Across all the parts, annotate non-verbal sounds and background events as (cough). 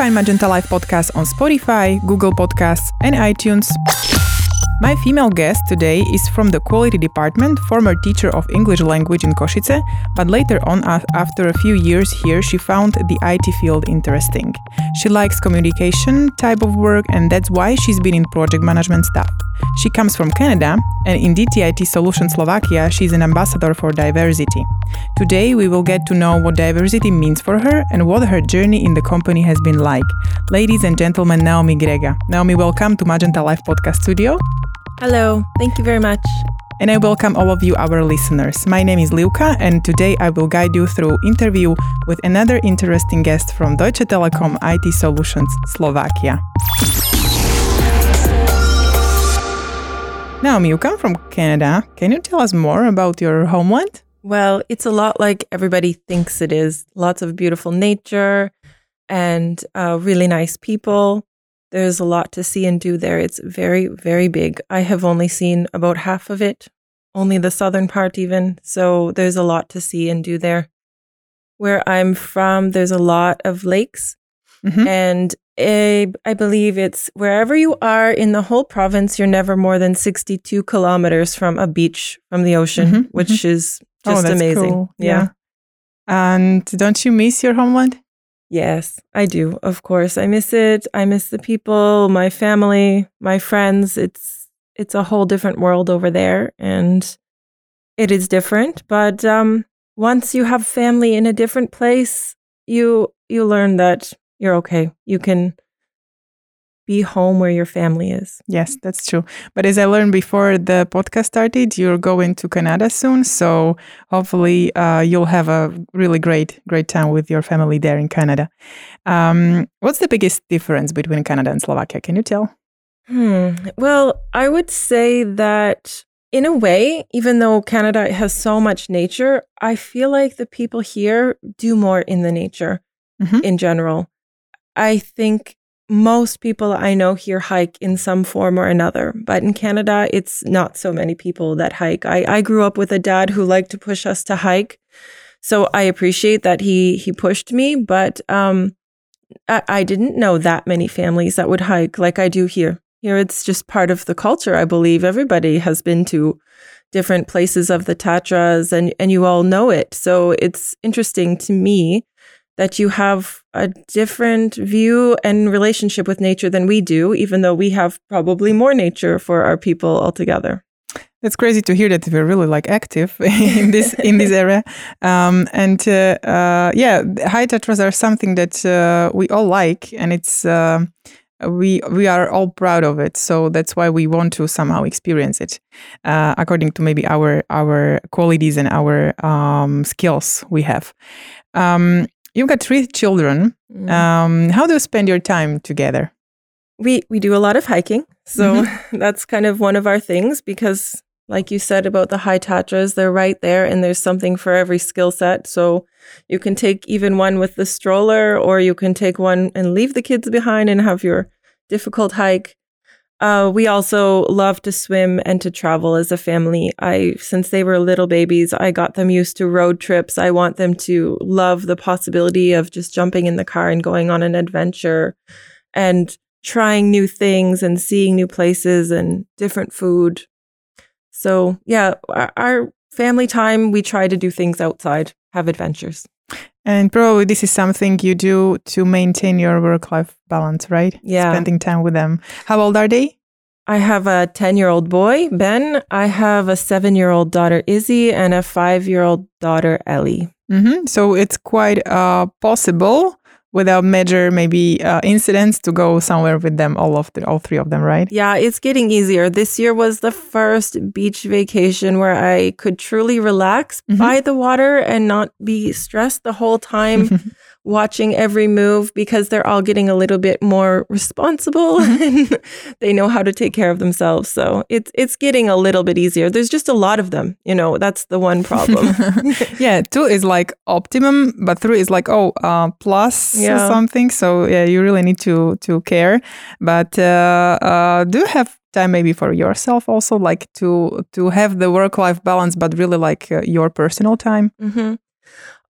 find Magenta Life podcast on Spotify, Google Podcasts, and iTunes. My female guest today is from the quality department, former teacher of English language in Košice, but later on, after a few years here, she found the IT field interesting. She likes communication type of work, and that's why she's been in project management stuff. She comes from Canada, and in DTIT Solution Slovakia, she's an ambassador for diversity. Today, we will get to know what diversity means for her and what her journey in the company has been like. Ladies and gentlemen, Naomi Grega. Naomi, welcome to Magenta Life Podcast Studio. Hello, thank you very much. And I welcome all of you, our listeners. My name is Liuka, and today I will guide you through interview with another interesting guest from Deutsche Telekom IT Solutions Slovakia. Naomi, you come from Canada. Can you tell us more about your homeland? Well, it's a lot like everybody thinks it is. Lots of beautiful nature and uh, really nice people. There's a lot to see and do there. It's very, very big. I have only seen about half of it, only the southern part, even. So there's a lot to see and do there. Where I'm from, there's a lot of lakes. Mm-hmm. And a, I believe it's wherever you are in the whole province, you're never more than 62 kilometers from a beach from the ocean, mm-hmm. which mm-hmm. is oh, just oh, amazing. Cool. Yeah. yeah. And don't you miss your homeland? Yes, I do. Of course, I miss it. I miss the people, my family, my friends. It's it's a whole different world over there and it is different, but um once you have family in a different place, you you learn that you're okay. You can be home where your family is. Yes, that's true. But as I learned before the podcast started, you're going to Canada soon, so hopefully uh, you'll have a really great, great time with your family there in Canada. Um, what's the biggest difference between Canada and Slovakia? Can you tell? Hmm. Well, I would say that in a way, even though Canada has so much nature, I feel like the people here do more in the nature mm-hmm. in general. I think most people I know here hike in some form or another, but in Canada, it's not so many people that hike. I, I grew up with a dad who liked to push us to hike, so I appreciate that he he pushed me. But um, I, I didn't know that many families that would hike like I do here. Here, it's just part of the culture. I believe everybody has been to different places of the Tatras, and and you all know it. So it's interesting to me that you have a different view and relationship with nature than we do, even though we have probably more nature for our people altogether. It's crazy to hear that we're really like active (laughs) in this in this area, um, and uh, uh, yeah, high tatras are something that uh, we all like, and it's uh, we we are all proud of it. So that's why we want to somehow experience it, uh, according to maybe our our qualities and our um, skills we have. Um, You've got three children. Mm. Um, how do you spend your time together? We we do a lot of hiking, so mm-hmm. (laughs) that's kind of one of our things because, like you said about the high tatras, they're right there, and there's something for every skill set. So you can take even one with the stroller, or you can take one and leave the kids behind and have your difficult hike. Uh, we also love to swim and to travel as a family. I, since they were little babies, I got them used to road trips. I want them to love the possibility of just jumping in the car and going on an adventure and trying new things and seeing new places and different food. So, yeah, our, our family time, we try to do things outside, have adventures. And probably this is something you do to maintain your work life balance, right? Yeah. Spending time with them. How old are they? I have a 10 year old boy, Ben. I have a seven year old daughter, Izzy, and a five year old daughter, Ellie. Mm-hmm. So it's quite uh, possible without major maybe uh, incidents to go somewhere with them all of the all three of them right? Yeah it's getting easier. This year was the first beach vacation where i could truly relax mm-hmm. by the water and not be stressed the whole time (laughs) watching every move because they're all getting a little bit more responsible mm-hmm. (laughs) and they know how to take care of themselves. So it's it's getting a little bit easier. There's just a lot of them, you know. That's the one problem. (laughs) yeah, two is like optimum, but three is like oh uh, plus yeah. something. So yeah, you really need to to care. But uh, uh, do you have time maybe for yourself also like to to have the work life balance but really like uh, your personal time mm-hmm.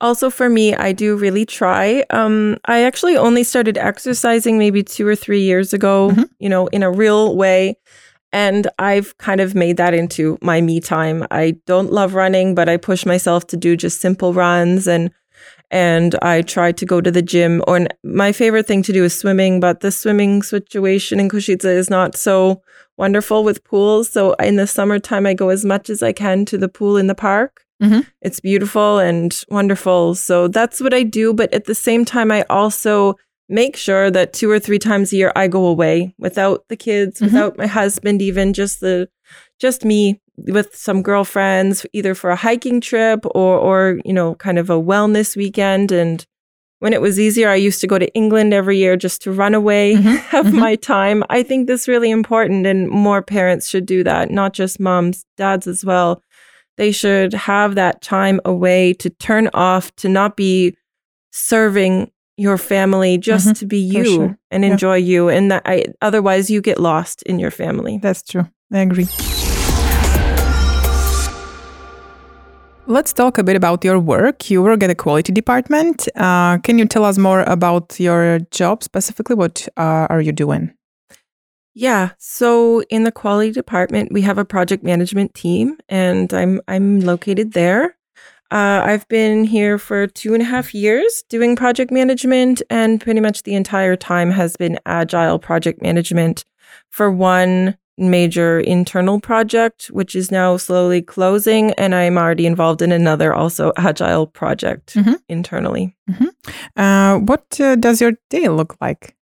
Also, for me, I do really try. Um, I actually only started exercising maybe two or three years ago, mm-hmm. you know, in a real way. And I've kind of made that into my me time. I don't love running, but I push myself to do just simple runs and and I try to go to the gym. Or my favorite thing to do is swimming, but the swimming situation in Košice is not so wonderful with pools. So in the summertime, I go as much as I can to the pool in the park. Mm-hmm. It's beautiful and wonderful. So that's what I do. But at the same time, I also make sure that two or three times a year I go away without the kids, mm-hmm. without my husband, even just the just me with some girlfriends, either for a hiking trip or or you know, kind of a wellness weekend. And when it was easier, I used to go to England every year just to run away, mm-hmm. (laughs) have mm-hmm. my time. I think this really important, and more parents should do that, not just moms, dads as well. They should have that time away to turn off, to not be serving your family just mm-hmm, to be you sure. and yeah. enjoy you and that I, otherwise you get lost in your family. That's true. I agree. Let's talk a bit about your work. You work at the quality department. Uh, can you tell us more about your job specifically? What uh, are you doing yeah so in the quality department we have a project management team and i'm i'm located there uh, I've been here for two and a half years doing project management, and pretty much the entire time has been agile project management for one major internal project, which is now slowly closing. And I'm already involved in another also (laughs) agile project mm-hmm. internally. Mm-hmm. Uh, what uh, does your day look like?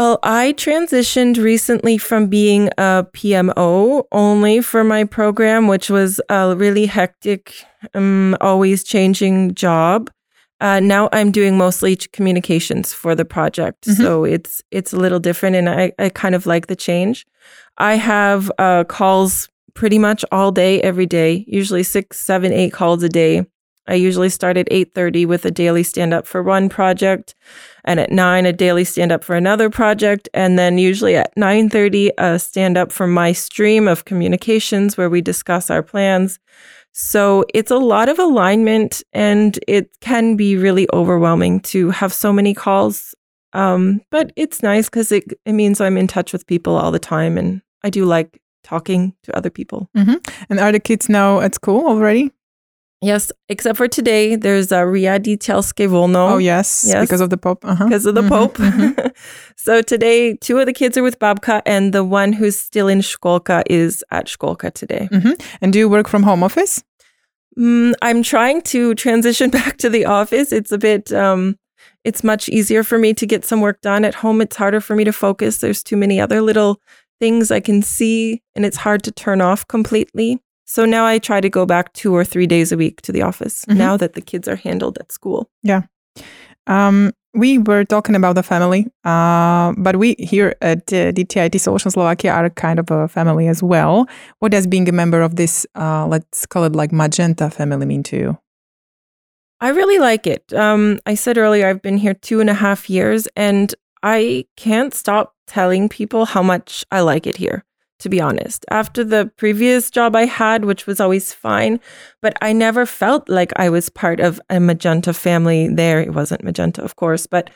Well, I transitioned recently from being a PMO only for my program, which was a really hectic, um, always changing job. Uh, now I'm doing mostly communications for the project, mm-hmm. so it's it's a little different, and I, I kind of like the change. I have uh, calls pretty much all day, every day, usually six, seven, eight calls a day I usually start at 8:30 with a daily stand up for one project and at 9 a daily stand up for another project and then usually at 9:30 a stand up for my stream of communications where we discuss our plans. So it's a lot of alignment and it can be really overwhelming to have so many calls. Um, but it's nice because it, it means I'm in touch with people all the time and I do like talking to other people. Mm-hmm. And are the kids now at school already? Yes, except for today, there's a Riaditelske Volno. Oh, yes, yes, because of the Pope. Uh-huh. Because of the mm-hmm, Pope. Mm-hmm. (laughs) so today, two of the kids are with Babka, and the one who's still in Školka is at Školka today. Mm-hmm. And do you work from home office? Mm, I'm trying to transition (laughs) back to the office. It's a bit, um, it's much easier for me to get some work done. At home, it's harder for me to focus. There's too many other little things I can see, and it's hard to turn off completely. So now I try to go back two or three days a week to the office mm-hmm. now that the kids are handled at school. Yeah. Um, we were talking about the family, uh, but we here at uh, DTIT Solution Slovakia are kind of a family as well. What does being a member of this, uh, let's call it like Magenta family, mean to you? I really like it. Um, I said earlier, I've been here two and a half years, and I can't stop telling people how much I like it here to be honest. After the previous job I had, which was always fine, but I never felt like I was part of a Magenta family there. It wasn't Magenta, of course, but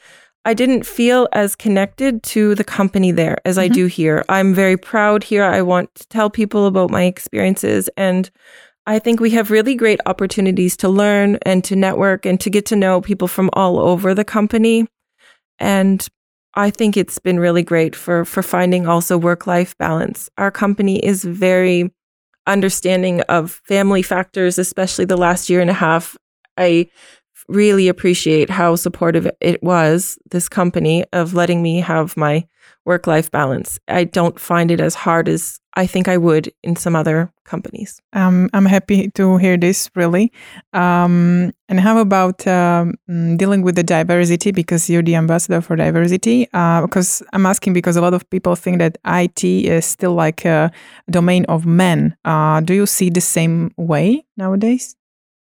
I didn't feel as connected to the company there as mm-hmm. I do here. I'm very proud here. I want to tell people about my experiences and I think we have really great opportunities to learn and to network and to get to know people from all over the company. And I think it's been really great for for finding also work life balance. Our company is very understanding of family factors, especially the last year and a half. I really appreciate how supportive it was, this company, of letting me have my work life balance. I don't find it as hard as I think I would in some other companies. Um, I'm happy to hear this, really. Um, and how about um, mm, dealing with the diversity? Because you're the ambassador for diversity. Uh, because I'm asking because a lot of people think that IT is still like a domain of men. Uh, do you see the same way nowadays?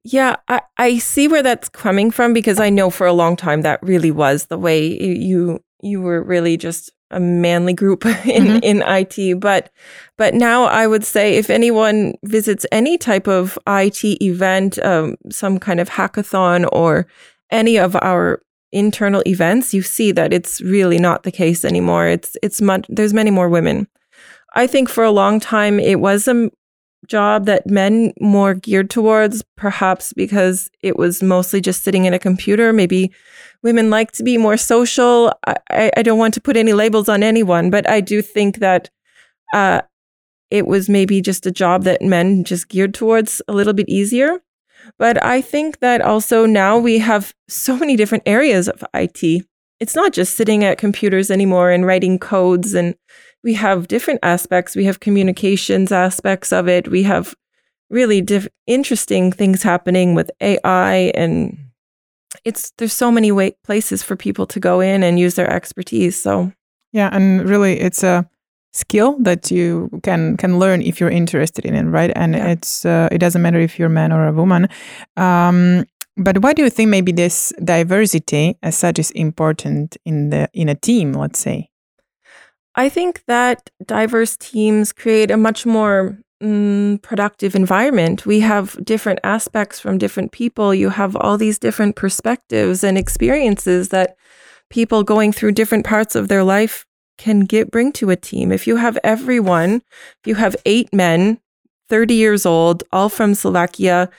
Yeah, I, I see where that's coming from because I know for a long time that really was the way you you were really just a manly group (laughs) in mm-hmm. in IT but but now I would say if anyone visits any type of IT event um, some kind of hackathon or any of our internal events you see that it's really not the case anymore. It's it's much there's many more women. I think for a long time it was a job that men more geared towards, perhaps because it was mostly just sitting in a computer. Maybe women like to be more social. I, I don't want to put any labels on anyone, but I do think that uh, it was maybe just a job that men just geared towards a little bit easier. But I think that also now we have so many different areas of IT. It's not just sitting at computers anymore and writing codes and we have different aspects. We have communications aspects of it. We have really diff- interesting things happening with AI and it's there's so many way- places for people to go in and use their expertise. So yeah, and really it's a skill that you can can learn if you're interested in it, right? And yeah. it's uh, it doesn't matter if you're a man or a woman. Um, but why do you think maybe this diversity as such is important in the in a team? Let's say. I think that diverse teams create a much more mm, productive environment. We have different aspects from different people. You have all these different perspectives and experiences that people going through different parts of their life can get bring to a team. If you have everyone, if you have eight men, 30 years old, all from Slovakia,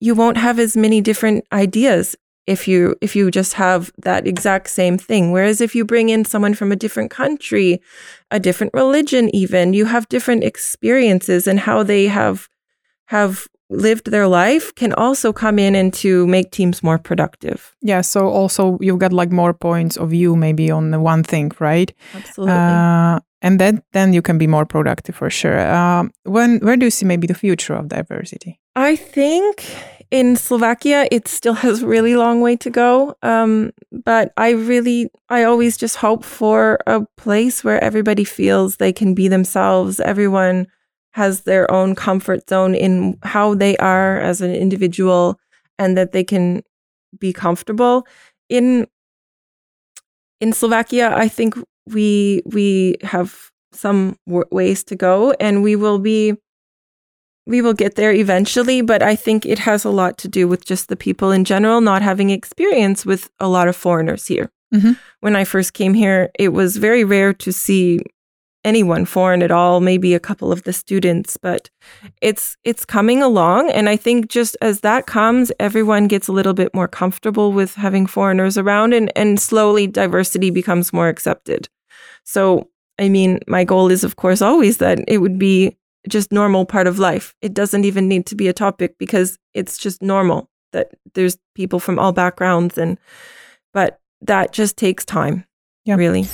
you won't have as many different ideas if you if you just have that exact same thing. Whereas if you bring in someone from a different country a different religion even you have different experiences and how they have have lived their life can also come in and to make teams more productive. Yeah so also you've got like more points of view maybe on the one thing right? Absolutely. Uh, and then then you can be more productive for sure. Uh, when where do you see maybe the future of diversity? I think in Slovakia, it still has really long way to go. Um, but I really, I always just hope for a place where everybody feels they can be themselves. Everyone has their own comfort zone in how they are as an individual and that they can be comfortable. In in Slovakia, I think we we have some w- ways to go and we will be we will get there eventually, but I think it has a lot to do with just the people in general not having experience with a lot of foreigners here. Mm-hmm. When I first came here, it was very rare to see anyone foreign at all, maybe a couple of the students, but it's it's coming along and I think just as that comes, everyone gets a little bit more comfortable with having foreigners around and and slowly diversity becomes more accepted. So, I mean, my goal is of course always that it would be just normal part of life. It doesn't even need to be a topic because it's just normal that there's people from all backgrounds and but that just takes time. Yeah. Really.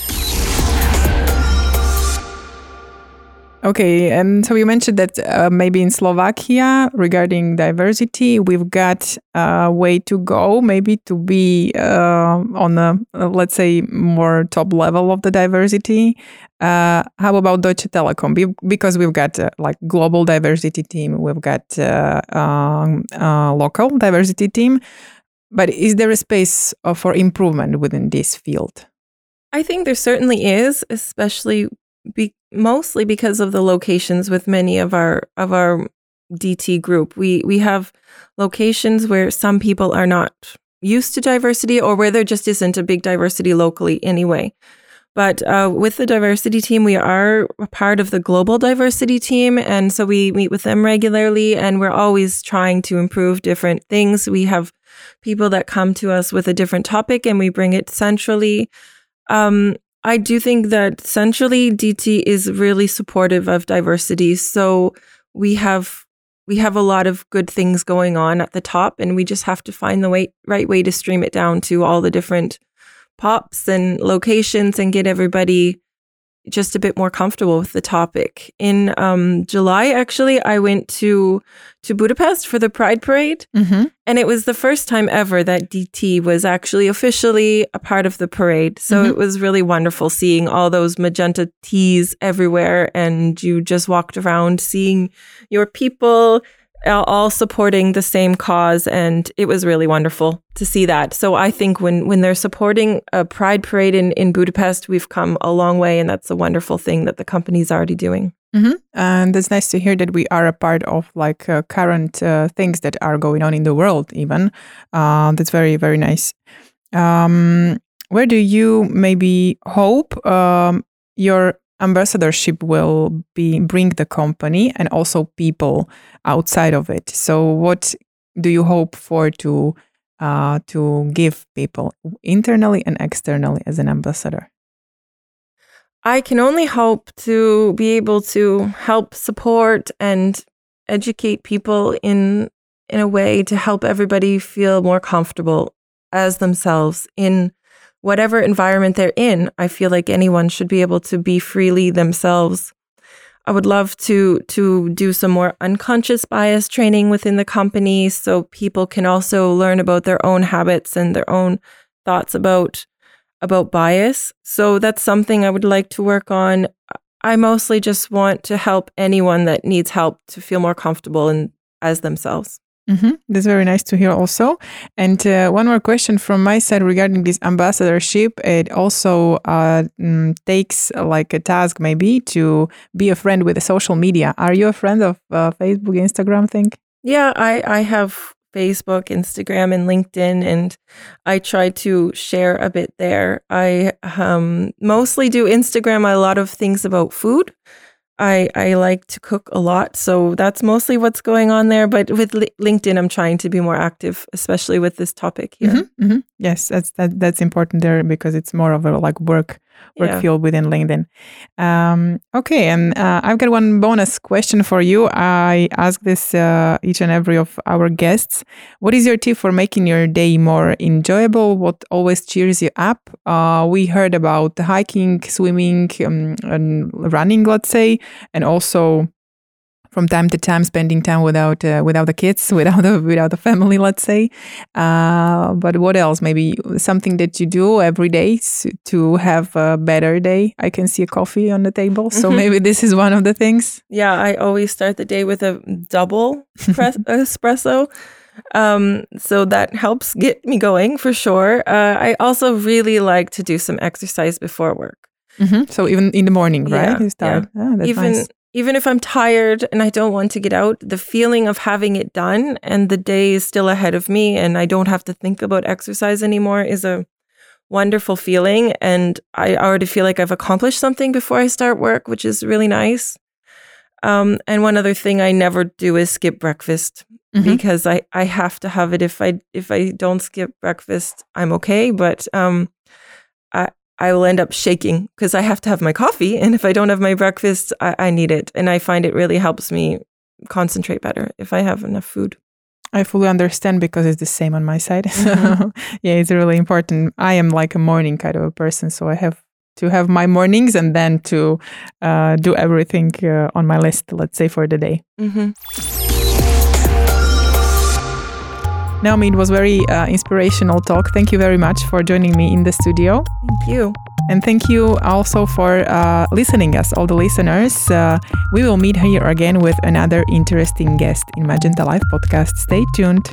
Okay, and so you mentioned that uh, maybe in Slovakia, regarding diversity, we've got a way to go, maybe to be uh, on a uh, let's say more top level of the diversity. Uh, how about Deutsche Telekom? Because we've got uh, like global diversity team, we've got uh, um, local diversity team, but is there a space for improvement within this field? I think there certainly is, especially be, mostly because of the locations with many of our of our DT group. We we have locations where some people are not used to diversity or where there just isn't a big diversity locally anyway. But uh, with the diversity team, we are a part of the global diversity team. And so we meet with them regularly and we're always trying to improve different things. We have people that come to us with a different topic and we bring it centrally. Um, I do think that centrally DT is really supportive of diversity. So we have we have a lot of good things going on at the top and we just have to find the way, right way to stream it down to all the different pops and locations and get everybody just a bit more comfortable with the topic. In um, July, actually, I went to to Budapest for the Pride Parade, mm-hmm. and it was the first time ever that DT was actually officially a part of the parade. So mm-hmm. it was really wonderful seeing all those magenta tees everywhere, and you just walked around seeing your people all supporting the same cause and it was really wonderful to see that. So i think when when they're supporting a pride parade in, in budapest we've come a long way and that's a wonderful thing that the company's already doing. Mm-hmm. and it's nice to hear that we are a part of like uh, current uh, things that are going on in the world even. Uh, that's very very nice. Um, where do you maybe hope um, your ambassadorship will be bring the company and also people outside of it. So what do you hope for to uh, to give people internally and externally as an ambassador? I can only hope to be able to help support and educate people in in a way to help everybody feel more comfortable as themselves in whatever environment they're in, I feel like anyone should be able to be freely themselves. I would love to to do some more unconscious bias training within the company so people can also learn about their own habits and their own thoughts about about bias. So that's something I would like to work on. I mostly just want to help anyone that needs help to feel more comfortable and as themselves. Mm-hmm. That's very nice to hear, also. And uh, one more question from my side regarding this ambassadorship. It also uh, mm, takes like a task, maybe, to be a friend with the social media. Are you a friend of uh, Facebook, Instagram thing? Yeah, I, I have Facebook, Instagram, and LinkedIn, and I try to share a bit there. I um, mostly do Instagram, a lot of things about food. I I like to cook a lot, so that's mostly what's going on there. But with Li- LinkedIn, I'm trying to be more active, especially with this topic here. Mm-hmm, mm-hmm. Yes, that's that, that's important there because it's more of a like work work yeah. field within LinkedIn. Um, okay, and uh, I've got one bonus question for you. I ask this uh, each and every of our guests. What is your tip for making your day more enjoyable? What always cheers you up? Uh, we heard about hiking, swimming, um, and running, let's say, and also from time to time spending time without uh, without the kids (laughs) without the without the family let's say uh, but what else maybe something that you do every day to have a better day i can see a coffee on the table so mm-hmm. maybe this is one of the things yeah i always start the day with a double (laughs) espresso um, so that helps get me going for sure uh, i also really like to do some exercise before work Mm-hmm. So even in the morning, right? Yeah, you start. Yeah. Oh, even nice even if I'm tired and I don't want to get out, the feeling of having it done and the day is still ahead of me and I don't have to think about exercise anymore is a wonderful feeling. And I already feel like I've accomplished something before I start work, which is really nice. Um, and one other thing I never do is skip breakfast mm-hmm. because I, I have to have it. If I if I don't skip breakfast, I'm okay. But um, I I will end up shaking because I have to have my coffee. And if I don't have my breakfast, I, I, need it. And I find it really helps me concentrate better if I have enough food. I fully understand because it's the same on my side. (laughs) Mm-hmm. yeah, it's really important. I am like a morning kind of a person. So I have to have my mornings and then to uh, do everything uh, on my list, let's say, for the day. Mm-hmm. Naomi, it was very uh, inspirational talk. Thank you very much for joining me in the studio. Thank you. And thank you also for uh, listening us, all the listeners. Uh, we will meet here again with another interesting guest in Magenta Life podcast. Stay tuned.